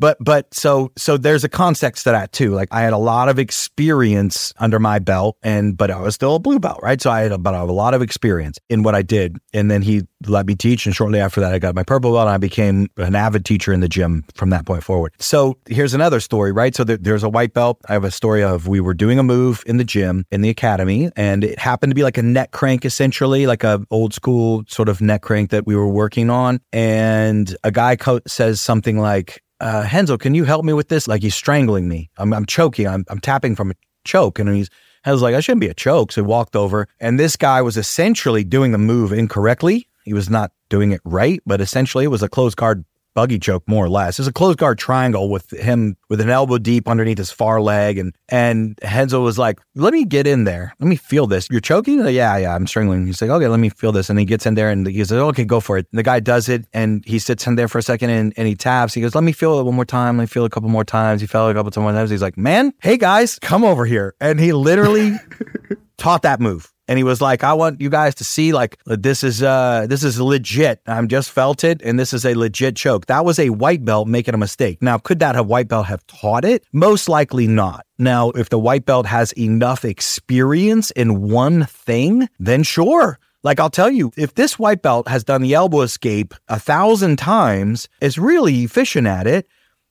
But but so so there's a context to that too. Like I had a lot of experience under my belt, and but I was still a blue belt, right? So I had about a lot of experience in what I did. And then he let me teach, and shortly after that, I got my purple belt, and I became an avid teacher in the gym from that point forward. So here's another story, right? So there, there's a white belt. I have a story of we were doing a move in the gym in the academy, and it happened to be like a neck crank, essentially, like a old school sort of neck crank that we were working on. And a guy co- says something like uh, can you help me with this? Like he's strangling me. I'm, I'm choking. I'm, I'm tapping from a choke. And he's, was like, I shouldn't be a choke. So he walked over and this guy was essentially doing the move incorrectly. He was not doing it right, but essentially it was a closed guard buggy choke more or less. It's a closed guard triangle with him with an elbow deep underneath his far leg, and and Renzo was like, "Let me get in there. Let me feel this. You're choking? Like, yeah, yeah, I'm strangling." He's like, "Okay, let me feel this," and he gets in there and he says, "Okay, go for it." And the guy does it, and he sits in there for a second and, and he taps. He goes, "Let me feel it one more time. Let me feel it a couple more times." He felt it a couple more times. He's like, "Man, hey guys, come over here," and he literally taught that move and he was like, "I want you guys to see like this is uh this is legit. I'm just felt it, and this is a legit choke." That was a white belt making a mistake. Now, could that have white belt have taught it? Most likely not. Now, if the white belt has enough experience in one thing, then sure. Like I'll tell you, if this white belt has done the elbow escape a thousand times, is really efficient at it,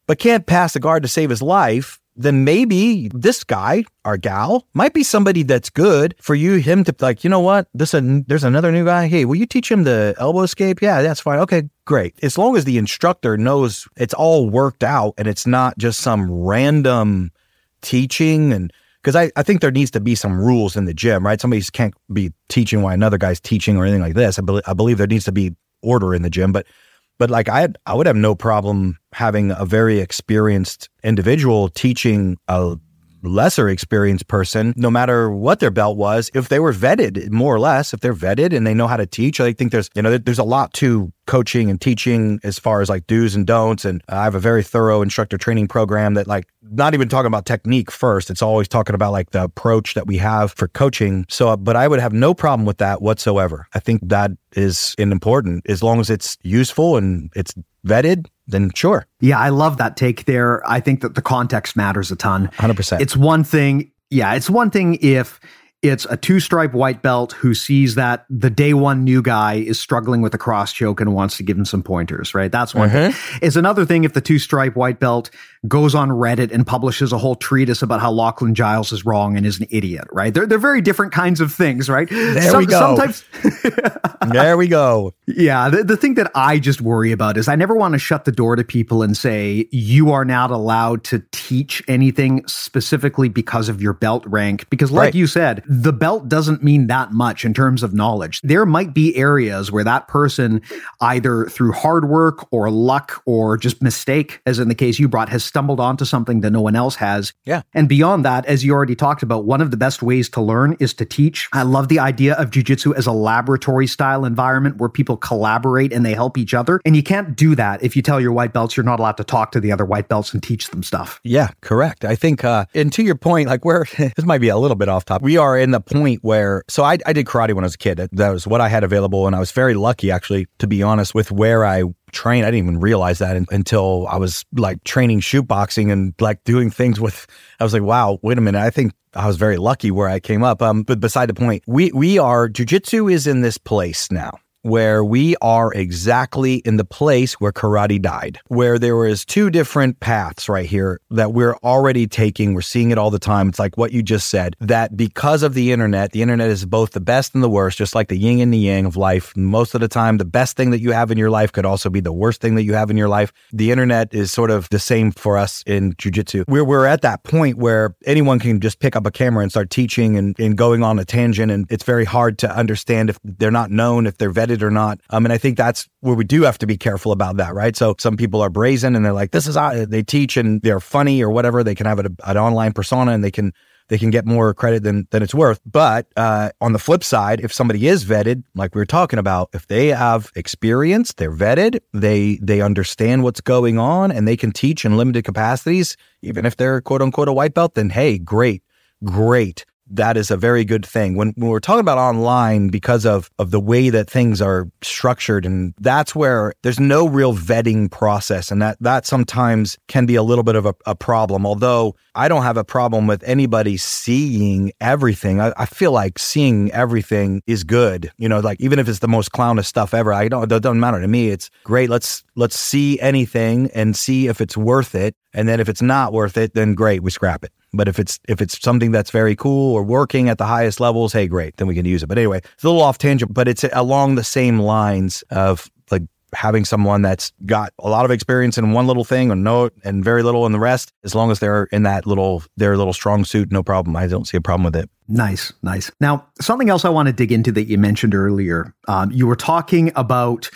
but can't pass the guard to save his life, then maybe this guy or gal might be somebody that's good for you, him to like, you know what? This a, there's another new guy. Hey, will you teach him the elbow escape? Yeah, that's fine. Okay, great. As long as the instructor knows it's all worked out and it's not just some random teaching and because I, I think there needs to be some rules in the gym, right? Somebody can't be teaching while another guy's teaching or anything like this. I, be- I believe there needs to be order in the gym, but but like I I would have no problem having a very experienced individual teaching a lesser experienced person, no matter what their belt was, if they were vetted, more or less, if they're vetted and they know how to teach, I think there's, you know, there's a lot to coaching and teaching as far as like do's and don'ts. And I have a very thorough instructor training program that like not even talking about technique first. It's always talking about like the approach that we have for coaching. So, uh, but I would have no problem with that whatsoever. I think that is important as long as it's useful and it's vetted then sure. Yeah, I love that take there. I think that the context matters a ton. 100%. It's one thing. Yeah, it's one thing if it's a two stripe white belt who sees that the day one new guy is struggling with a cross choke and wants to give him some pointers, right? That's one mm-hmm. thing. It's another thing if the two stripe white belt goes on Reddit and publishes a whole treatise about how Lachlan Giles is wrong and is an idiot, right? They're, they're very different kinds of things, right? There Some, we go. Sometimes. there we go. Yeah. The, the thing that I just worry about is I never want to shut the door to people and say, you are not allowed to teach anything specifically because of your belt rank. Because like right. you said, the belt doesn't mean that much in terms of knowledge. There might be areas where that person, either through hard work or luck or just mistake, as in the case you brought, has stumbled onto something that no one else has. Yeah. And beyond that, as you already talked about, one of the best ways to learn is to teach. I love the idea of jujitsu as a laboratory style environment where people collaborate and they help each other. And you can't do that if you tell your white belts you're not allowed to talk to the other white belts and teach them stuff. Yeah, correct. I think, uh, and to your point, like where this might be a little bit off top, we are in the point where, so I, I did karate when I was a kid. That was what I had available. And I was very lucky, actually, to be honest, with where I train. I didn't even realize that until I was like training shoot boxing and like doing things with. I was like, wow, wait a minute. I think I was very lucky where I came up. Um, but beside the point, we we are jujitsu is in this place now where we are exactly in the place where karate died, where there is two different paths right here that we're already taking. We're seeing it all the time. It's like what you just said, that because of the internet, the internet is both the best and the worst, just like the yin and the yang of life. Most of the time, the best thing that you have in your life could also be the worst thing that you have in your life. The internet is sort of the same for us in jujitsu. We're, we're at that point where anyone can just pick up a camera and start teaching and, and going on a tangent. And it's very hard to understand if they're not known, if they're vetted vetted or not. Um, and I think that's where we do have to be careful about that, right? So some people are brazen and they're like, this is, uh, they teach and they're funny or whatever. They can have an, an online persona and they can, they can get more credit than than it's worth. But uh, on the flip side, if somebody is vetted, like we were talking about, if they have experience, they're vetted, they they understand what's going on, and they can teach in limited capacities, even if they're quote unquote a white belt, then hey, great, great that is a very good thing. When, when, we're talking about online, because of, of the way that things are structured, and that's where there's no real vetting process. And that, that sometimes can be a little bit of a, a problem. Although I don't have a problem with anybody seeing everything. I, I, feel like seeing everything is good. You know, like even if it's the most clownish stuff ever, I don't, it doesn't matter to me. It's great. Let's, let's see anything and see if it's worth it. And then if it's not worth it, then great, we scrap it. But if it's if it's something that's very cool or working at the highest levels, hey, great, then we can use it. But anyway, it's a little off tangent, but it's along the same lines of like having someone that's got a lot of experience in one little thing or no and very little in the rest, as long as they're in that little their little strong suit, no problem. I don't see a problem with it. Nice, nice. Now, something else I want to dig into that you mentioned earlier. Um, you were talking about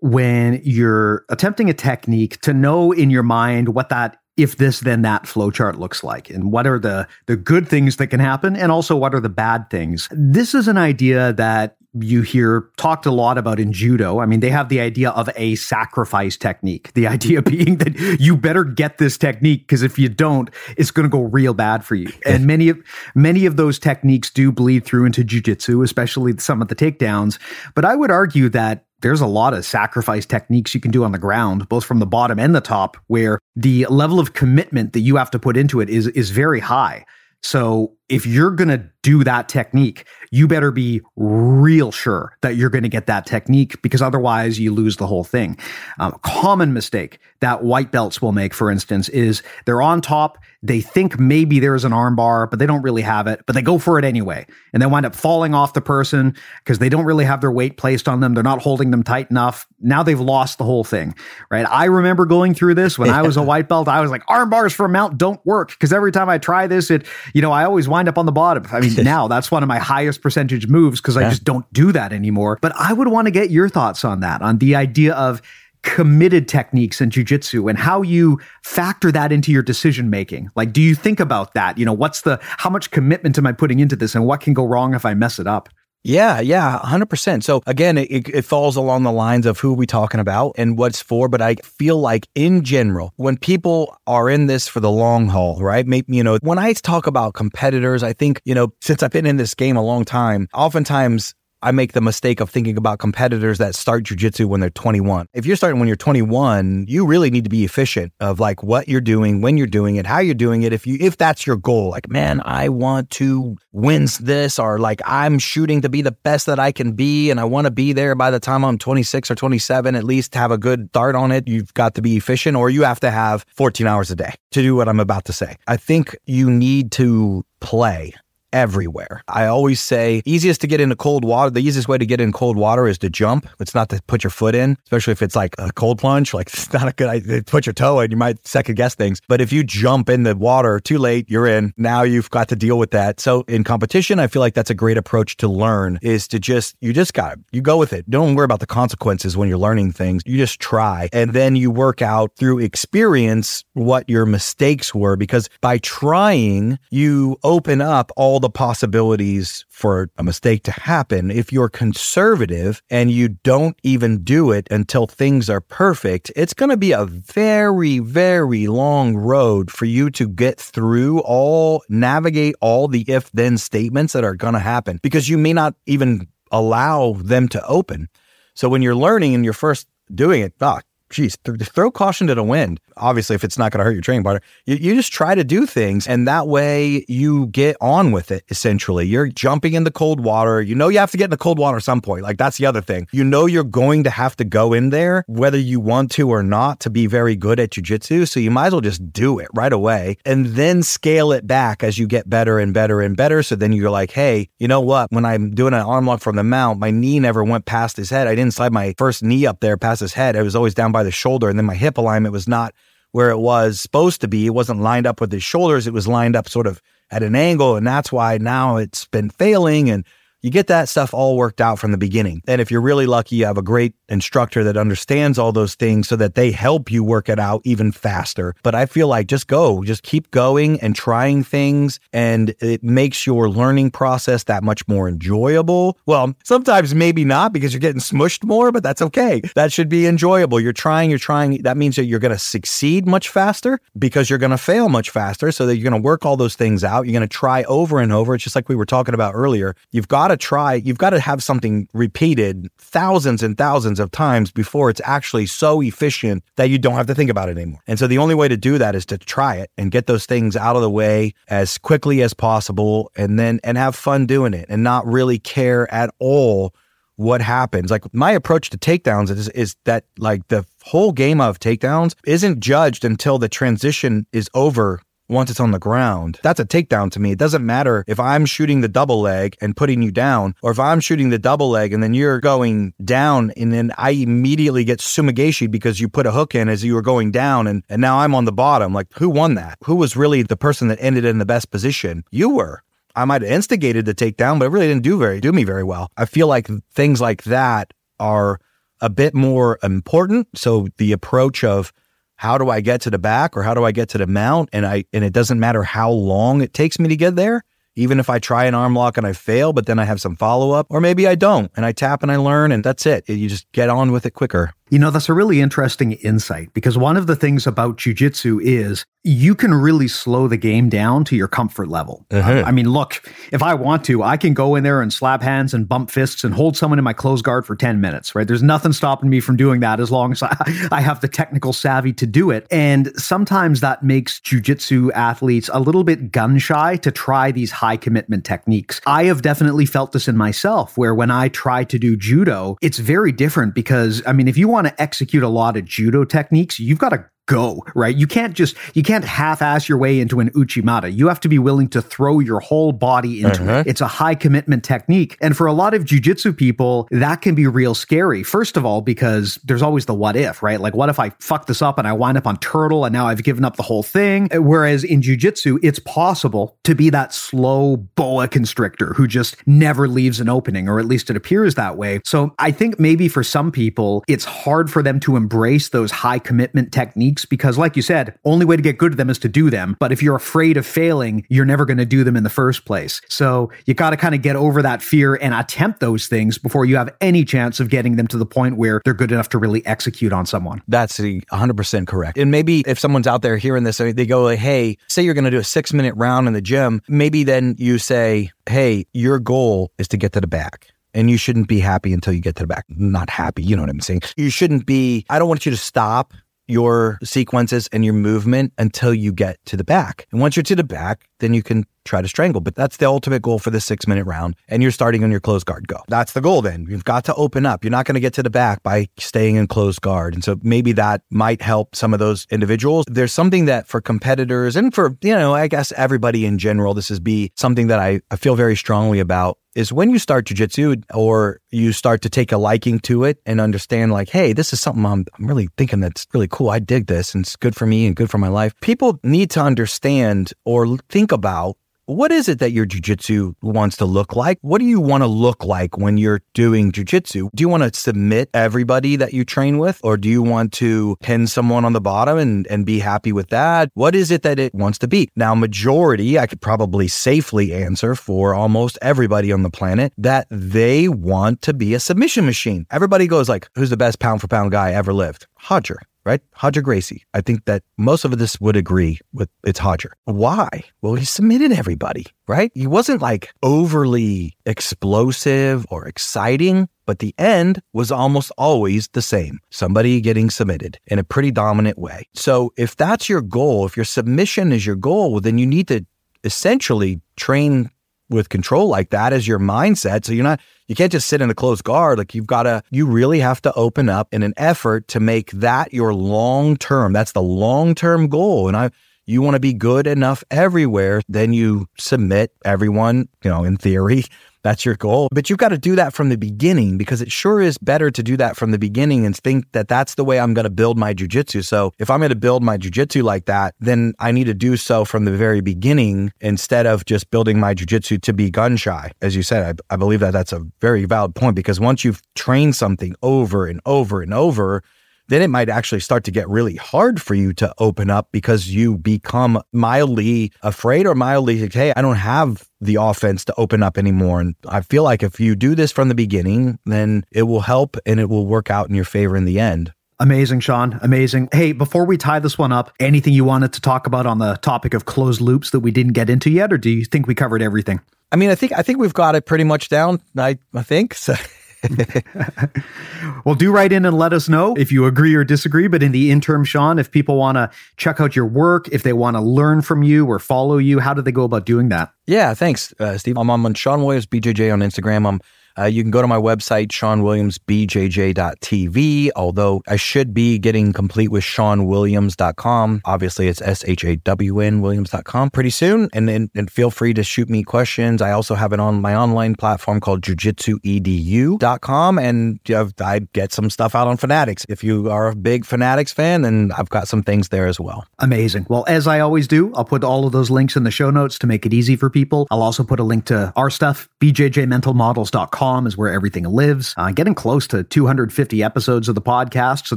when you're attempting a technique to know in your mind what that if this then that flowchart looks like and what are the the good things that can happen and also what are the bad things this is an idea that you hear talked a lot about in judo. I mean, they have the idea of a sacrifice technique. The idea being that you better get this technique because if you don't, it's going to go real bad for you. And many of many of those techniques do bleed through into jujitsu, especially some of the takedowns. But I would argue that there's a lot of sacrifice techniques you can do on the ground, both from the bottom and the top, where the level of commitment that you have to put into it is is very high. So if you're going to do that technique, you better be real sure that you're going to get that technique because otherwise you lose the whole thing. Um, common mistake that white belts will make, for instance, is they're on top. They think maybe there's an armbar, but they don't really have it, but they go for it anyway. And they wind up falling off the person because they don't really have their weight placed on them. They're not holding them tight enough. Now they've lost the whole thing, right? I remember going through this when I was a white belt. I was like, armbars for a mount don't work because every time I try this, it, you know, I always wind up on the bottom. I mean, now that's one of my highest percentage moves because I just don't do that anymore. But I would want to get your thoughts on that, on the idea of committed techniques in jujitsu and how you factor that into your decision making. Like, do you think about that? You know, what's the, how much commitment am I putting into this and what can go wrong if I mess it up? Yeah, yeah, 100%. So again, it, it falls along the lines of who we talking about and what's for. But I feel like in general, when people are in this for the long haul, right? Maybe, you know, when I talk about competitors, I think, you know, since I've been in this game a long time, oftentimes I make the mistake of thinking about competitors that start jujitsu when they're 21. If you're starting when you're 21, you really need to be efficient of like what you're doing, when you're doing it, how you're doing it. If you if that's your goal, like man, I want to win this, or like I'm shooting to be the best that I can be, and I want to be there by the time I'm 26 or 27, at least have a good start on it. You've got to be efficient, or you have to have 14 hours a day to do what I'm about to say. I think you need to play everywhere. I always say easiest to get into cold water. The easiest way to get in cold water is to jump. It's not to put your foot in, especially if it's like a cold plunge. Like it's not a good idea. Put your toe in, you might second guess things. But if you jump in the water too late, you're in. Now you've got to deal with that. So in competition, I feel like that's a great approach to learn is to just, you just got, you go with it. Don't worry about the consequences when you're learning things. You just try. And then you work out through experience what your mistakes were because by trying, you open up all the possibilities for a mistake to happen. If you're conservative and you don't even do it until things are perfect, it's going to be a very, very long road for you to get through all, navigate all the if then statements that are going to happen because you may not even allow them to open. So when you're learning and you're first doing it, oh, geez, th- throw caution to the wind obviously if it's not going to hurt your training partner, you, you just try to do things and that way you get on with it essentially. You're jumping in the cold water. You know you have to get in the cold water at some point. Like that's the other thing. You know you're going to have to go in there whether you want to or not to be very good at jujitsu. So you might as well just do it right away and then scale it back as you get better and better and better. So then you're like, hey, you know what? When I'm doing an arm lock from the mount, my knee never went past his head. I didn't slide my first knee up there past his head. It was always down by the shoulder. And then my hip alignment was not where it was supposed to be. It wasn't lined up with his shoulders. It was lined up sort of at an angle. And that's why now it's been failing. And you get that stuff all worked out from the beginning. And if you're really lucky, you have a great instructor that understands all those things so that they help you work it out even faster. But I feel like just go, just keep going and trying things. And it makes your learning process that much more enjoyable. Well, sometimes maybe not because you're getting smushed more, but that's okay. That should be enjoyable. You're trying, you're trying. That means that you're going to succeed much faster because you're going to fail much faster. So that you're going to work all those things out. You're going to try over and over. It's just like we were talking about earlier. You've got got to try, you've got to have something repeated thousands and thousands of times before it's actually so efficient that you don't have to think about it anymore. And so the only way to do that is to try it and get those things out of the way as quickly as possible and then and have fun doing it and not really care at all what happens. Like my approach to takedowns is is that like the whole game of takedowns isn't judged until the transition is over once it's on the ground, that's a takedown to me. It doesn't matter if I'm shooting the double leg and putting you down, or if I'm shooting the double leg and then you're going down and then I immediately get sumi gaeshi because you put a hook in as you were going down and, and now I'm on the bottom. Like, who won that? Who was really the person that ended in the best position? You were. I might have instigated the takedown, but it really didn't do very do me very well. I feel like things like that are a bit more important. So the approach of how do I get to the back or how do I get to the mount, and I and it doesn't matter how long it takes me to get there. Even if I try an arm lock and I fail, but then I have some follow up, or maybe I don't and I tap and I learn and that's it. You just get on with it quicker. You know, that's a really interesting insight because one of the things about jujitsu is you can really slow the game down to your comfort level. Uh-huh. I mean, look, if I want to, I can go in there and slap hands and bump fists and hold someone in my close guard for 10 minutes, right? There's nothing stopping me from doing that as long as I, I have the technical savvy to do it. And sometimes that makes jujitsu athletes a little bit gun shy to try these high commitment techniques. I have definitely felt this in myself where when I try to do judo, it's very different because, I mean, if you want to execute a lot of judo techniques, you've got to go, right? You can't just, you can't half ass your way into an Uchimata. You have to be willing to throw your whole body into uh-huh. it. It's a high commitment technique. And for a lot of jujitsu people, that can be real scary. First of all, because there's always the what if, right? Like, what if I fuck this up and I wind up on turtle and now I've given up the whole thing? Whereas in jujitsu, it's possible to be that slow boa constrictor who just never leaves an opening, or at least it appears that way. So I think maybe for some people, it's hard for them to embrace those high commitment techniques because, like you said, only way to get good at them is to do them. But if you're afraid of failing, you're never going to do them in the first place. So you got to kind of get over that fear and attempt those things before you have any chance of getting them to the point where they're good enough to really execute on someone. That's 100% correct. And maybe if someone's out there hearing this, they go like, hey, say you're going to do a six minute round in the gym, maybe then you say, hey, your goal is to get to the back and you shouldn't be happy until you get to the back. Not happy, you know what I'm saying? You shouldn't be, I don't want you to stop your sequences and your movement until you get to the back. And once you're to the back, then you can try to strangle. But that's the ultimate goal for the six minute round. And you're starting on your closed guard go. That's the goal then. You've got to open up. You're not going to get to the back by staying in closed guard. And so maybe that might help some of those individuals. There's something that for competitors and for, you know, I guess everybody in general, this is be something that I, I feel very strongly about is when you start jujitsu or you start to take a liking to it and understand like, hey, this is something I'm, I'm really thinking that's really cool. I dig this and it's good for me and good for my life. People need to understand or think about what is it that your jujitsu wants to look like? What do you want to look like when you're doing jujitsu? Do you want to submit everybody that you train with, or do you want to pin someone on the bottom and, and be happy with that? What is it that it wants to be? Now, majority, I could probably safely answer for almost everybody on the planet that they want to be a submission machine. Everybody goes like, who's the best pound for pound guy ever lived? Roger right? Hodger Gracie. I think that most of this would agree with it's Hodger. Why? Well, he submitted everybody, right? He wasn't like overly explosive or exciting, but the end was almost always the same somebody getting submitted in a pretty dominant way. So if that's your goal, if your submission is your goal, then you need to essentially train with control like that is your mindset. So you're not, you can't just sit in a closed guard. Like you've got to, you really have to open up in an effort to make that your long term. That's the long term goal. And I, you want to be good enough everywhere, then you submit everyone, you know, in theory, that's your goal. But you've got to do that from the beginning because it sure is better to do that from the beginning and think that that's the way I'm going to build my jujitsu. So if I'm going to build my jujitsu like that, then I need to do so from the very beginning instead of just building my jujitsu to be gun shy. As you said, I, I believe that that's a very valid point because once you've trained something over and over and over, then it might actually start to get really hard for you to open up because you become mildly afraid or mildly like, hey, I don't have the offense to open up anymore. And I feel like if you do this from the beginning, then it will help and it will work out in your favor in the end. Amazing, Shawn. Amazing. Hey, before we tie this one up, anything you wanted to talk about on the topic of closed loops that we didn't get into yet, or do you think we covered everything? I mean, I think I think we've got it pretty much down. I I think so. well, do write in and let us know if you agree or disagree. But in the interim, Shawn, if people want to check out your work, if they want to learn from you or follow you, how do they go about doing that? Yeah, thanks, uh, Steve. I'm on Shawn Williams BJJ on Instagram. I'm Uh, you can go to my website, ShawnWilliamsBJJ.tv, although I should be getting complete with ShawnWilliams.com. Obviously, it's S H A W N Williams.com pretty soon. And, and, and feel free to shoot me questions. I also have it on my online platform called JiuJitsuEDU.com. And you know, I get some stuff out on Fanatics. If you are a big Fanatics fan, then I've got some things there as well. Amazing. Well, as I always do, I'll put all of those links in the show notes to make it easy for people. I'll also put a link to our stuff. BJJMentalModels.com is where everything lives. Uh, getting close to 250 episodes of the podcast. So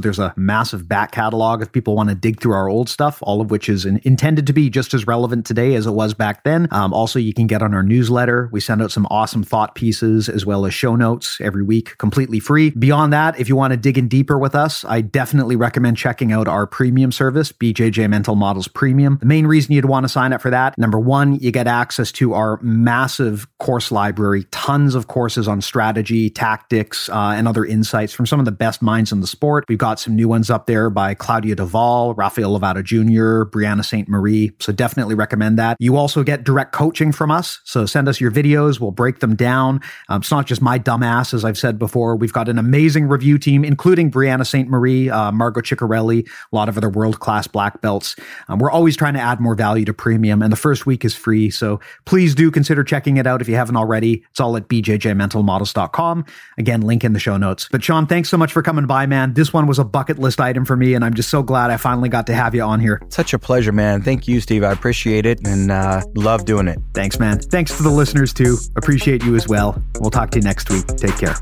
there's a massive back catalog if people want to dig through our old stuff, all of which is in, intended to be just as relevant today as it was back then. Um, also, you can get on our newsletter. We send out some awesome thought pieces as well as show notes every week, completely free. Beyond that, if you want to dig in deeper with us, I definitely recommend checking out our premium service, BJJ Mental Models Premium. The main reason you'd want to sign up for that, number one, you get access to our massive course library, tons of courses on strategy, tactics, uh, and other insights from some of the best minds in the sport. We've got some new ones up there by Claudia do Val, Rafael Lovato Jr., Brianna Ste-Marie. So definitely recommend that. You also get direct coaching from us. So send us your videos. We'll break them down. Um, it's not just my dumbass, as I've said before. We've got an amazing review team, including Brianna Ste-Marie, uh, Margot Ciccarelli, a lot of other world class black belts. Um, we're always trying to add more value to premium, and the first week is free. So please do consider checking it out if you haven't already. It's all at bjjmentalmodels.com. Again, link in the show notes. But Shawn, thanks so much for coming by, man. This one was a bucket list item for me, and I'm just so glad I finally got to have you on here. Such a pleasure, man. Thank you, Steve. I appreciate it and uh, love doing it. Thanks, man. Thanks to the listeners, too. Appreciate you as well. We'll talk to you next week. Take care.